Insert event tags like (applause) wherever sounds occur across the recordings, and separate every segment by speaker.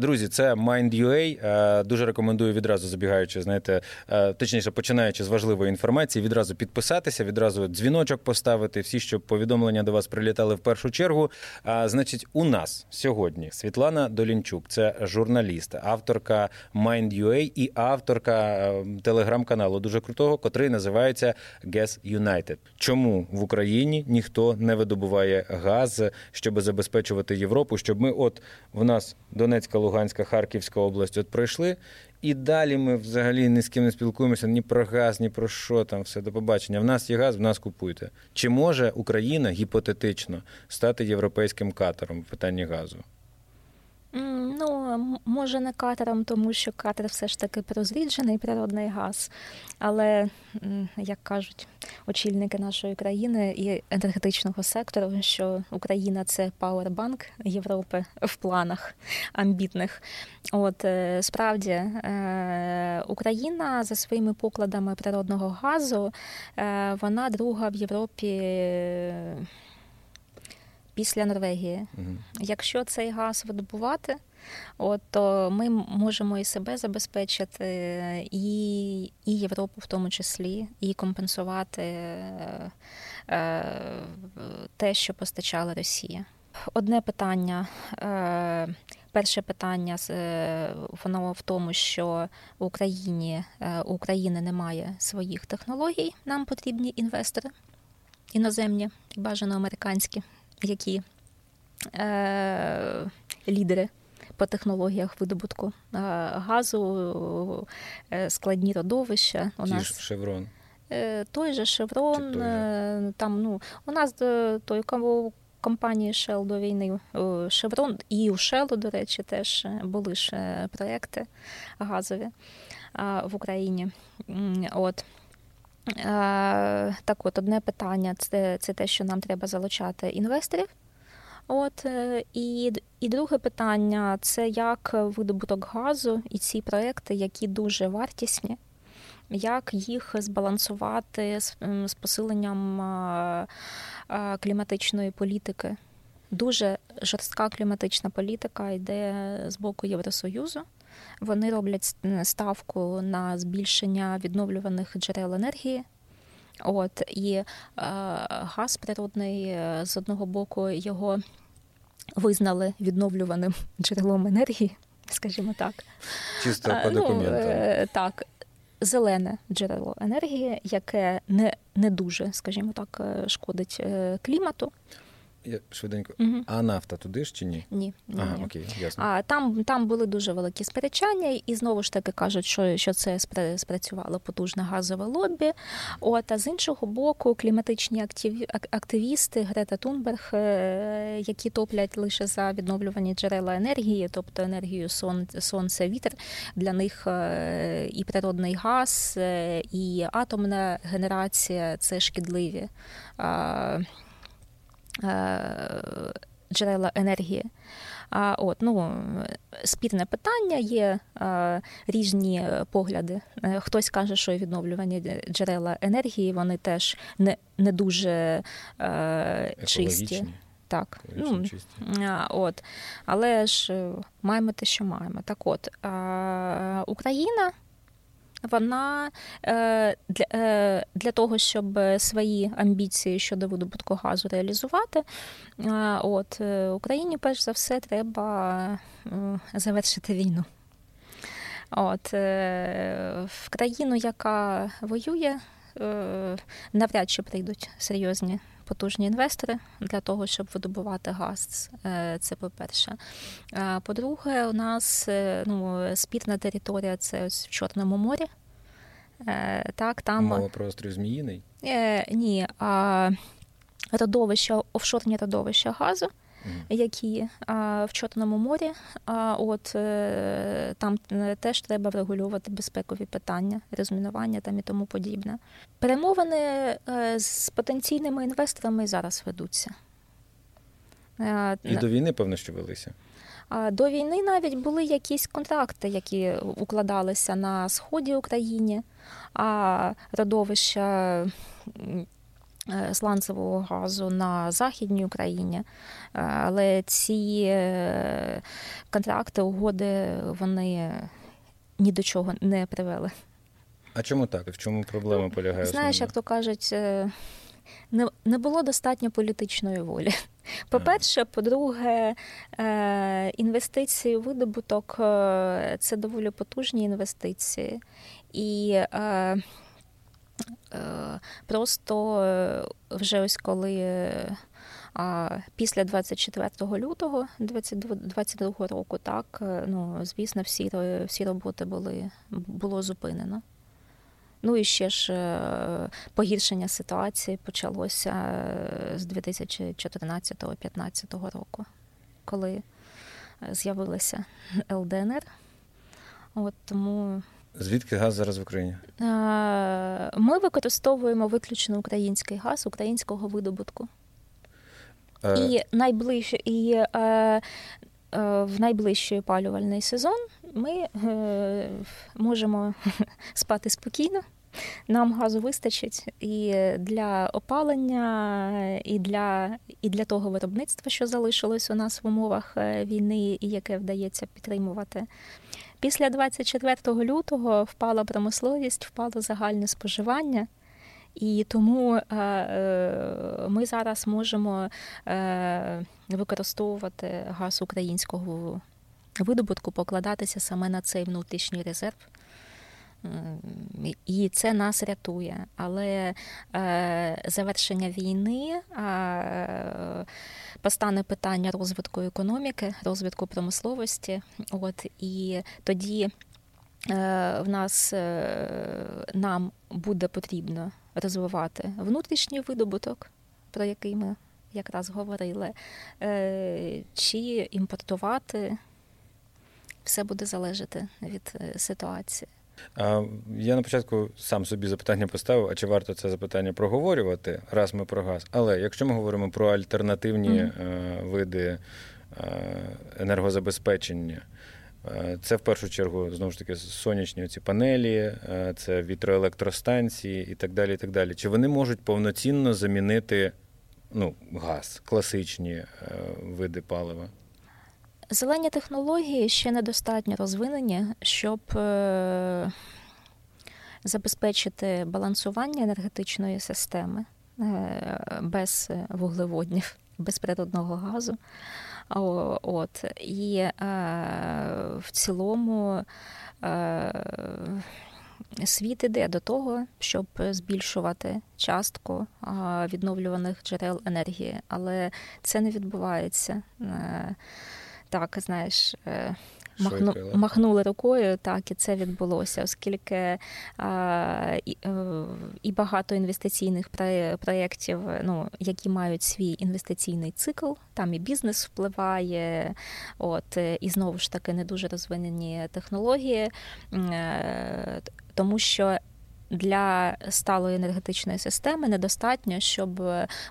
Speaker 1: Друзі, це Mind.ua. Дуже рекомендую відразу забігаючи, знаєте, точніше починаючи з важливої інформації, відразу підписатися, відразу дзвіночок поставити. Всі, щоб повідомлення до вас прилітали в першу чергу. Значить, у нас сьогодні Світлана Долінчук, це журналіст, авторка Mind.ua і авторка телеграм-каналу дуже крутого, котрий називається Gas United. Чому в Україні ніхто не видобуває газ, щоб забезпечувати Європу? Щоб ми, от в нас Донецька, Луганська, Харківська область, от пройшли. І далі ми взагалі ні з ким не спілкуємося ні про газ, ні про що там, все до побачення. В нас є газ, в нас купуйте. Чи може Україна гіпотетично стати європейським катером в питанні газу?
Speaker 2: Ну, може, не катером, тому що катер все ж таки прозріджений природний газ. Але, як кажуть очільники нашої країни і енергетичного сектору, що Україна це пауербанк Європи в планах амбітних. От е, справді е, Україна за своїми покладами природного газу, е, вона друга в Європі після Норвегії. Угу. Якщо цей газ видобувати, от, то ми можемо і себе забезпечити, і і Європу в тому числі, і компенсувати е, е, те, що постачала Росія. Одне питання. Е, Перше питання воно в тому, що в Україні е, у України немає своїх технологій. Нам потрібні інвестори іноземні, бажано американські які е, лідери по технологіях видобутку е, газу, е, складні родовища.
Speaker 1: У Ті нас Шеврон.
Speaker 2: Е, той же Шеврон, той же? там ну у нас той компанії Shell до війни Шеврон і у Shell, до речі, теж були ж проекти газові в Україні. От. Так, от одне питання це це те, що нам треба залучати інвесторів. От е, І і друге питання це як видобуток газу і ці проекти, які дуже вартісні, як їх збалансувати з, з посиленням кліматичної політики. Дуже жорстка кліматична політика йде з боку Євросоюзу. Вони роблять ставку на збільшення відновлюваних джерел енергії. От і е, газ природний е, з одного боку його визнали відновлюваним (laughs) джерелом енергії, скажімо так.
Speaker 1: Чисто по ну, документам. Ну,
Speaker 2: так. Зелене джерело енергії, яке не не дуже, скажімо так, шкодить клімату.
Speaker 1: Я швиденько. Угу. А нафта туди ж чи ні?
Speaker 2: Ні. ні
Speaker 1: ага, ні. окей, ясно.
Speaker 2: А там там були дуже великі сперечання, і знову ж таки кажуть, що що це спрацювало потужне газове лобі. От а з іншого боку, кліматичні актив, активісти Грета Тунберг, е, які топлять лише за відновлювані джерела енергії, тобто енергію сон, сонце, вітер для них е, і природний газ, е, і атомна генерація це шкідливі. Е, джерела енергії. А от ну спірне питання, є а, різні погляди. Е, хтось каже, що відновлювані джерела енергії вони теж не не дуже а, чисті. Так, ну, от. Але ж маємо те, що маємо. Так от а, Україна вона е, для е, для того, щоб свої амбіції щодо видобутку газу реалізувати, е, от Україні перш за все треба завершити війну. От в країну, яка воює, навряд чи прийдуть серйозні потужні інвестори для того, щоб видобувати газ. Це по-перше. По-друге, у нас ну, спірна територія це ось в Чорному морі.
Speaker 1: Е, так, там... Мова про острів Зміїний?
Speaker 2: Е, Ні, а родовища, офшорні родовища газу. Які а, в Чорному морі, а от е, там теж треба врегулювати безпекові питання, розмінування там і тому подібне. Перемовини е, з потенційними інвесторами зараз ведуться.
Speaker 1: І до війни, певно, що велися.
Speaker 2: До війни навіть були якісь контракти, які укладалися на сході України, а родовища Е, сланцевого газу на Західній Україні, е, але ці е, контракти, угоди, вони ні до чого не привели.
Speaker 1: А чому так? В чому проблема полягає?
Speaker 2: Знаєш, як то кажуть, не не було достатньо політичної волі. По-перше, по-друге, інвестиції у видобуток це доволі потужні інвестиції. І Е, просто е, вже ось коли е, після 24 лютого 2022 року, так ну звісно, всі всі роботи були було зупинено. Ну і ще ж погіршення ситуації почалося з 2014-2015 року, коли з'явилася ЛДНР. От тому
Speaker 1: Звідки газ зараз в Україні?
Speaker 2: Ми використовуємо виключно український газ українського видобутку. Е... І найближче, і е, е, в найближчий опалювальний сезон ми е, можемо (laughs) спати спокійно. Нам газу вистачить і для опалення, і для і для того виробництва, що залишилось у нас в умовах е, війни, і яке вдається підтримувати. Після 24 лютого впала промисловість, впало загальне споживання. І тому е, е, ми зараз можемо використовувати газ українського видобутку, покладатися саме на цей внутрішній резерв. І це нас рятує. Але завершення війни постане питання розвитку економіки, розвитку промисловості. От і тоді е, в нас е, нам буде потрібно розвивати внутрішній видобуток, про який ми якраз говорили, е, чи імпортувати. Все буде залежати від ситуації.
Speaker 1: Я на початку сам собі запитання поставив, а чи варто це запитання проговорювати, раз ми про газ. Але якщо ми говоримо про альтернативні mm-hmm. види е, енергозабезпечення, е, це в першу чергу знову ж таки сонячні ці панелі, це вітроелектростанції і так далі. і так далі. Чи вони можуть повноцінно замінити ну, газ, класичні види палива?
Speaker 2: Зелені технології ще недостатньо розвинені, щоб е, забезпечити балансування енергетичної системи е, без вуглеводнів, без природного газу. От. І е, в цілому світ іде до того, щоб збільшувати частку відновлюваних джерел енергії, але це не відбувається так, знаєш. Е, махну, махнули рукою, так і це відбулося, оскільки а, і, е, і багато інвестиційних проєктів, ну, які мають свій інвестиційний цикл, там і бізнес впливає, от і знову ж таки не дуже розвинені технології, е, тому що для сталої енергетичної системи недостатньо, щоб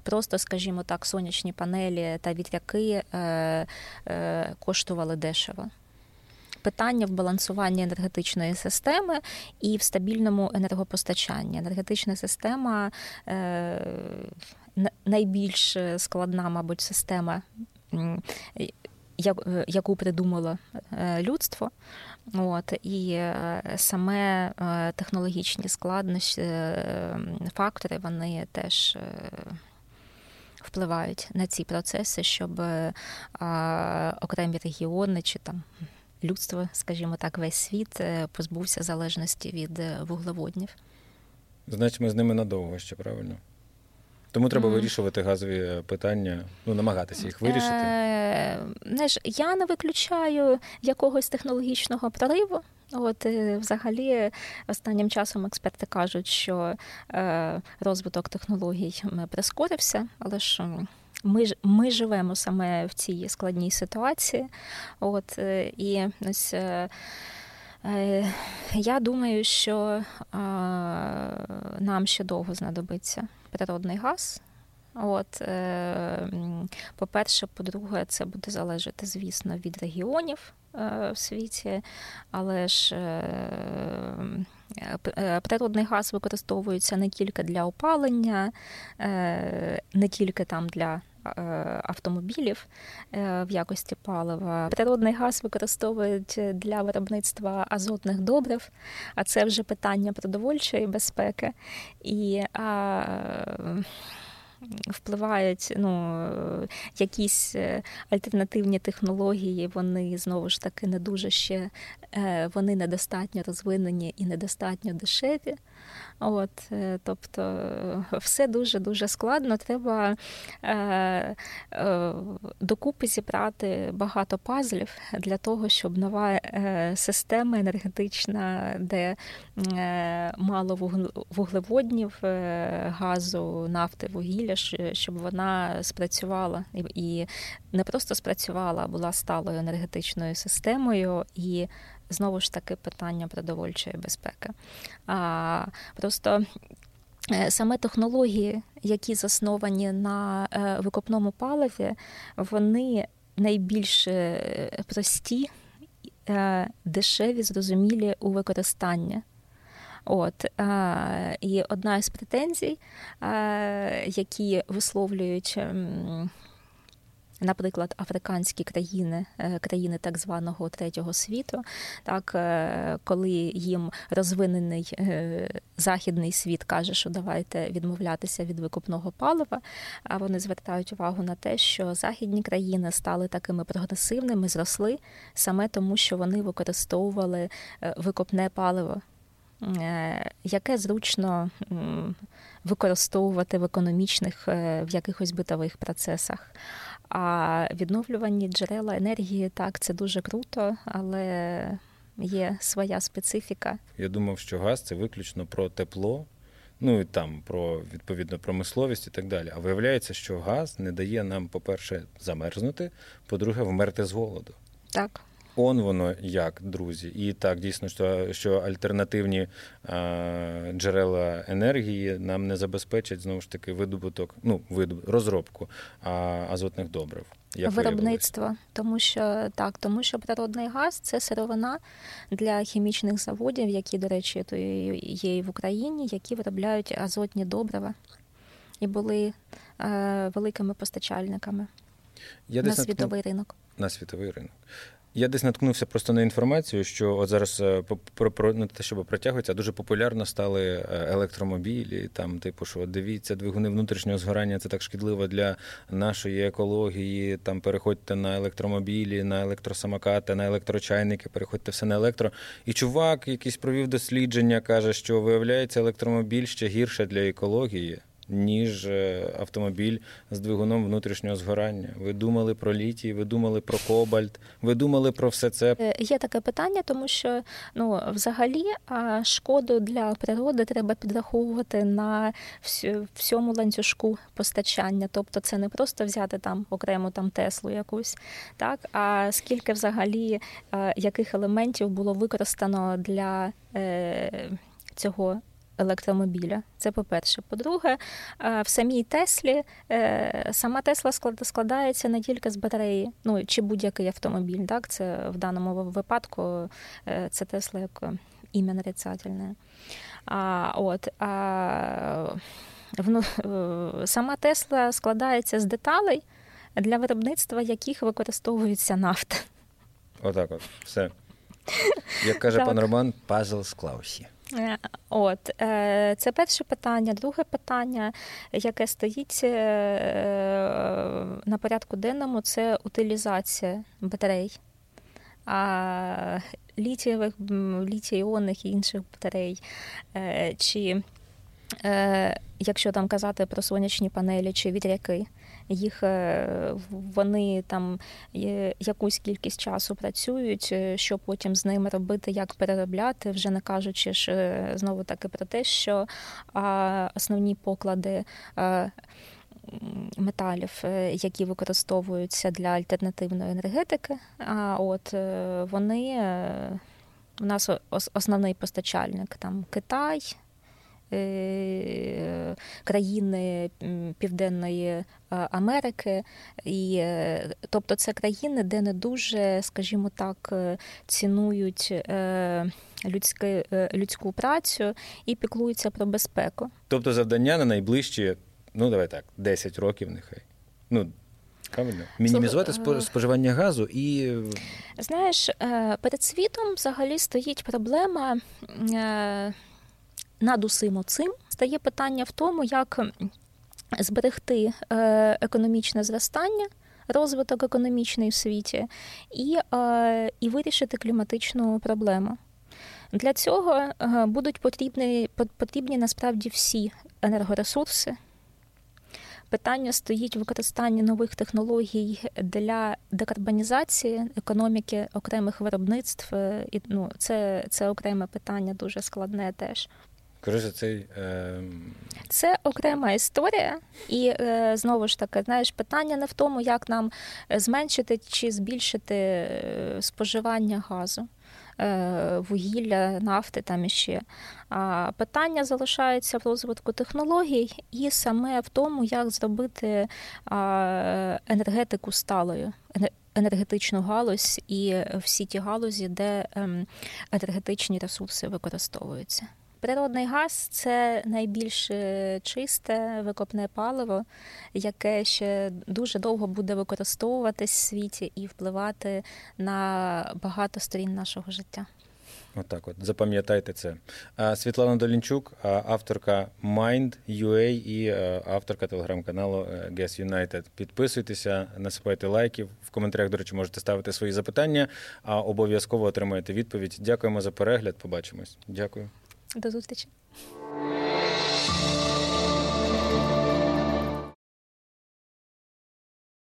Speaker 2: просто, скажімо так, сонячні панелі та вітряки е, е, коштували дешево. Питання в балансуванні енергетичної системи і в стабільному енергопостачанні. Енергетична система е, найбільш складна, мабуть, система, яку придумало людство. От І е, саме е, технологічні складнощі, е, фактори, вони теж впливають на ці процеси, щоб окремі регіони чи там людство, скажімо так, весь світ позбувся залежності від вуглеводнів.
Speaker 1: Значить, ми з ними надовго ще правильно? Тому треба mm. вирішувати газові е, питання, ну намагатися їх вирішити. Е,
Speaker 2: знаєш, Я не виключаю якогось технологічного прориву. От е, взагалі останнім часом експерти кажуть, що е, розвиток технологій прискорився, але ж. Ми ми живемо саме в цій складній ситуації. От і ось е, я думаю, що е, нам ще довго знадобиться природний газ. От, По-перше, по-друге, це буде залежати, звісно, від регіонів в світі, але ж природний газ використовується не тільки для опалення, не тільки там для Е, автомобілів е, в якості палива. Природний газ використовують для виробництва азотних добрив, а це вже питання продовольчої безпеки. І а, Впливають ну, якісь е, альтернативні технології, вони знову ж таки не дуже ще вони недостатньо розвинені і недостатньо дешеві. От, е, Тобто все дуже-дуже складно. Треба е, е, докупи зібрати багато пазлів для того, щоб нова е, система енергетична, де е, мало вуглеводнів, е, газу, нафти, вугілля, щоб вона спрацювала і не просто спрацювала, а була сталою енергетичною системою. і знову ж таки питання продовольчої безпеки. А, Просто е, саме технології, які засновані на е, викопному паливі, вони найбільш е, прості, дешеві, зрозумілі у використанні. От і одна із претензій, які висловлюють наприклад, африканські країни, е, країни так званого третього світу, так е, коли їм розвинений е, західний світ каже, що давайте відмовлятися від викупного палива, а вони звертають увагу на те, що західні країни стали такими прогресивними, зросли саме тому, що вони використовували викопне паливо. Яке зручно використовувати в економічних в якихось битових процесах. А відновлювані джерела енергії так, це дуже круто, але є своя специфіка.
Speaker 1: Я думав, що газ це виключно про тепло, ну і там про відповідно промисловість і так далі. А виявляється, що газ не дає нам, по-перше, замерзнути, по-друге, вмерти з голоду.
Speaker 2: Так.
Speaker 1: Он воно як, друзі, і так дійсно, що що альтернативні а, джерела енергії нам не забезпечать знову ж таки видобуток, ну видоб, розробку а, азотних добрив.
Speaker 2: Як Виробництво, тому що так, тому що природний газ це сировина для хімічних заводів, які, до речі, то є і в Україні, які виробляють азотні добрива і були е, великими постачальниками Я на світовий ринок.
Speaker 1: На світовий ринок. Я десь наткнувся просто на інформацію, що от зараз е, про, про не те, щоб протягується, дуже популярно стали е, електромобілі. Там, типу, що дивіться, двигуни внутрішнього згорання це так шкідливо для нашої екології. Там переходьте на електромобілі, на електросамокати, на електрочайники, переходьте все на електро. І чувак, якийсь провів дослідження, каже, що виявляється електромобіль ще гірше для екології ніж е, автомобіль з двигуном внутрішнього згорання. Ви думали про літій, ви думали про кобальт, ви думали про все це.
Speaker 2: Е, є таке питання, тому що ну взагалі шкоду для природи треба підраховувати на всьому ланцюжку постачання. Тобто, це не просто взяти там окрему там Теслу якусь, так а скільки взагалі е, яких елементів було використано для цього електромобіля. Це по-перше. По-друге, е, в самій Теслі е, сама Тесла складається не тільки з батареї, ну чи будь-який автомобіль. Так, це в даному випадку е, це Тесла як ім'я нарицательне. А, от, а, Сама Тесла складається з деталей, для виробництва яких використовується нафта.
Speaker 1: Отак, от, все. Як каже пан Роман, пазл склався.
Speaker 2: Е, от е, це перше питання. Друге питання, яке стоїть е, на порядку денному, це утилізація батарей. А літієвих, літій-іонних і інших батарей. Чи якщо там казати про сонячні панелі чи вітряки, їх е, вони там якусь кількість часу працюють, е, що потім з ними робити, як переробляти, вже не кажучи ж е, знову таки про те, що основні поклади. Металів, які використовуються для альтернативної енергетики, а от вони у нас основний постачальник там Китай, е, країни Південної Америки, і тобто це країни, де не дуже, скажімо так, цінують людське, людську працю і піклуються про безпеку.
Speaker 1: Тобто завдання на найближчі, ну давай так, 10 років нехай. Ну, Правильно, мінімізувати споживання газу і
Speaker 2: знаєш, перед світом взагалі стоїть проблема над усім цим стає питання в тому, як зберегти е, економічне зростання, розвиток економічний в світі, і, е, і вирішити кліматичну проблему. Для цього е, будуть потрібні, потрібні насправді всі енергоресурси. Питання стоїть використання нових технологій для декарбонізації економіки окремих виробництв. І ну, це, це окреме питання, дуже складне теж.
Speaker 1: Коротше, цей е...
Speaker 2: це окрема історія, і е, знову ж таки, знаєш, питання не в тому, як нам зменшити чи збільшити е, споживання газу, е, вугілля, нафти там іще. А питання залишається в розвитку технологій, і саме в тому, як зробити енергетику сталою. Енергетичну галузь і всі ті галузі, де ем, енергетичні ресурси використовуються. Природний газ це найбільш чисте викопне паливо, яке ще дуже довго буде використовуватись в світі і впливати на багато сторін нашого життя.
Speaker 1: Отак, от, запам'ятайте це. Світлана Долінчук, авторка Mind.ua і авторка телеграм-каналу е, Guess United. Підписуйтеся, насипайте лайків. В коментарях, до речі, можете ставити свої запитання, а обов'язково отримаєте відповідь. Дякуємо за перегляд. Побачимось. Дякую.
Speaker 2: До зустрічі.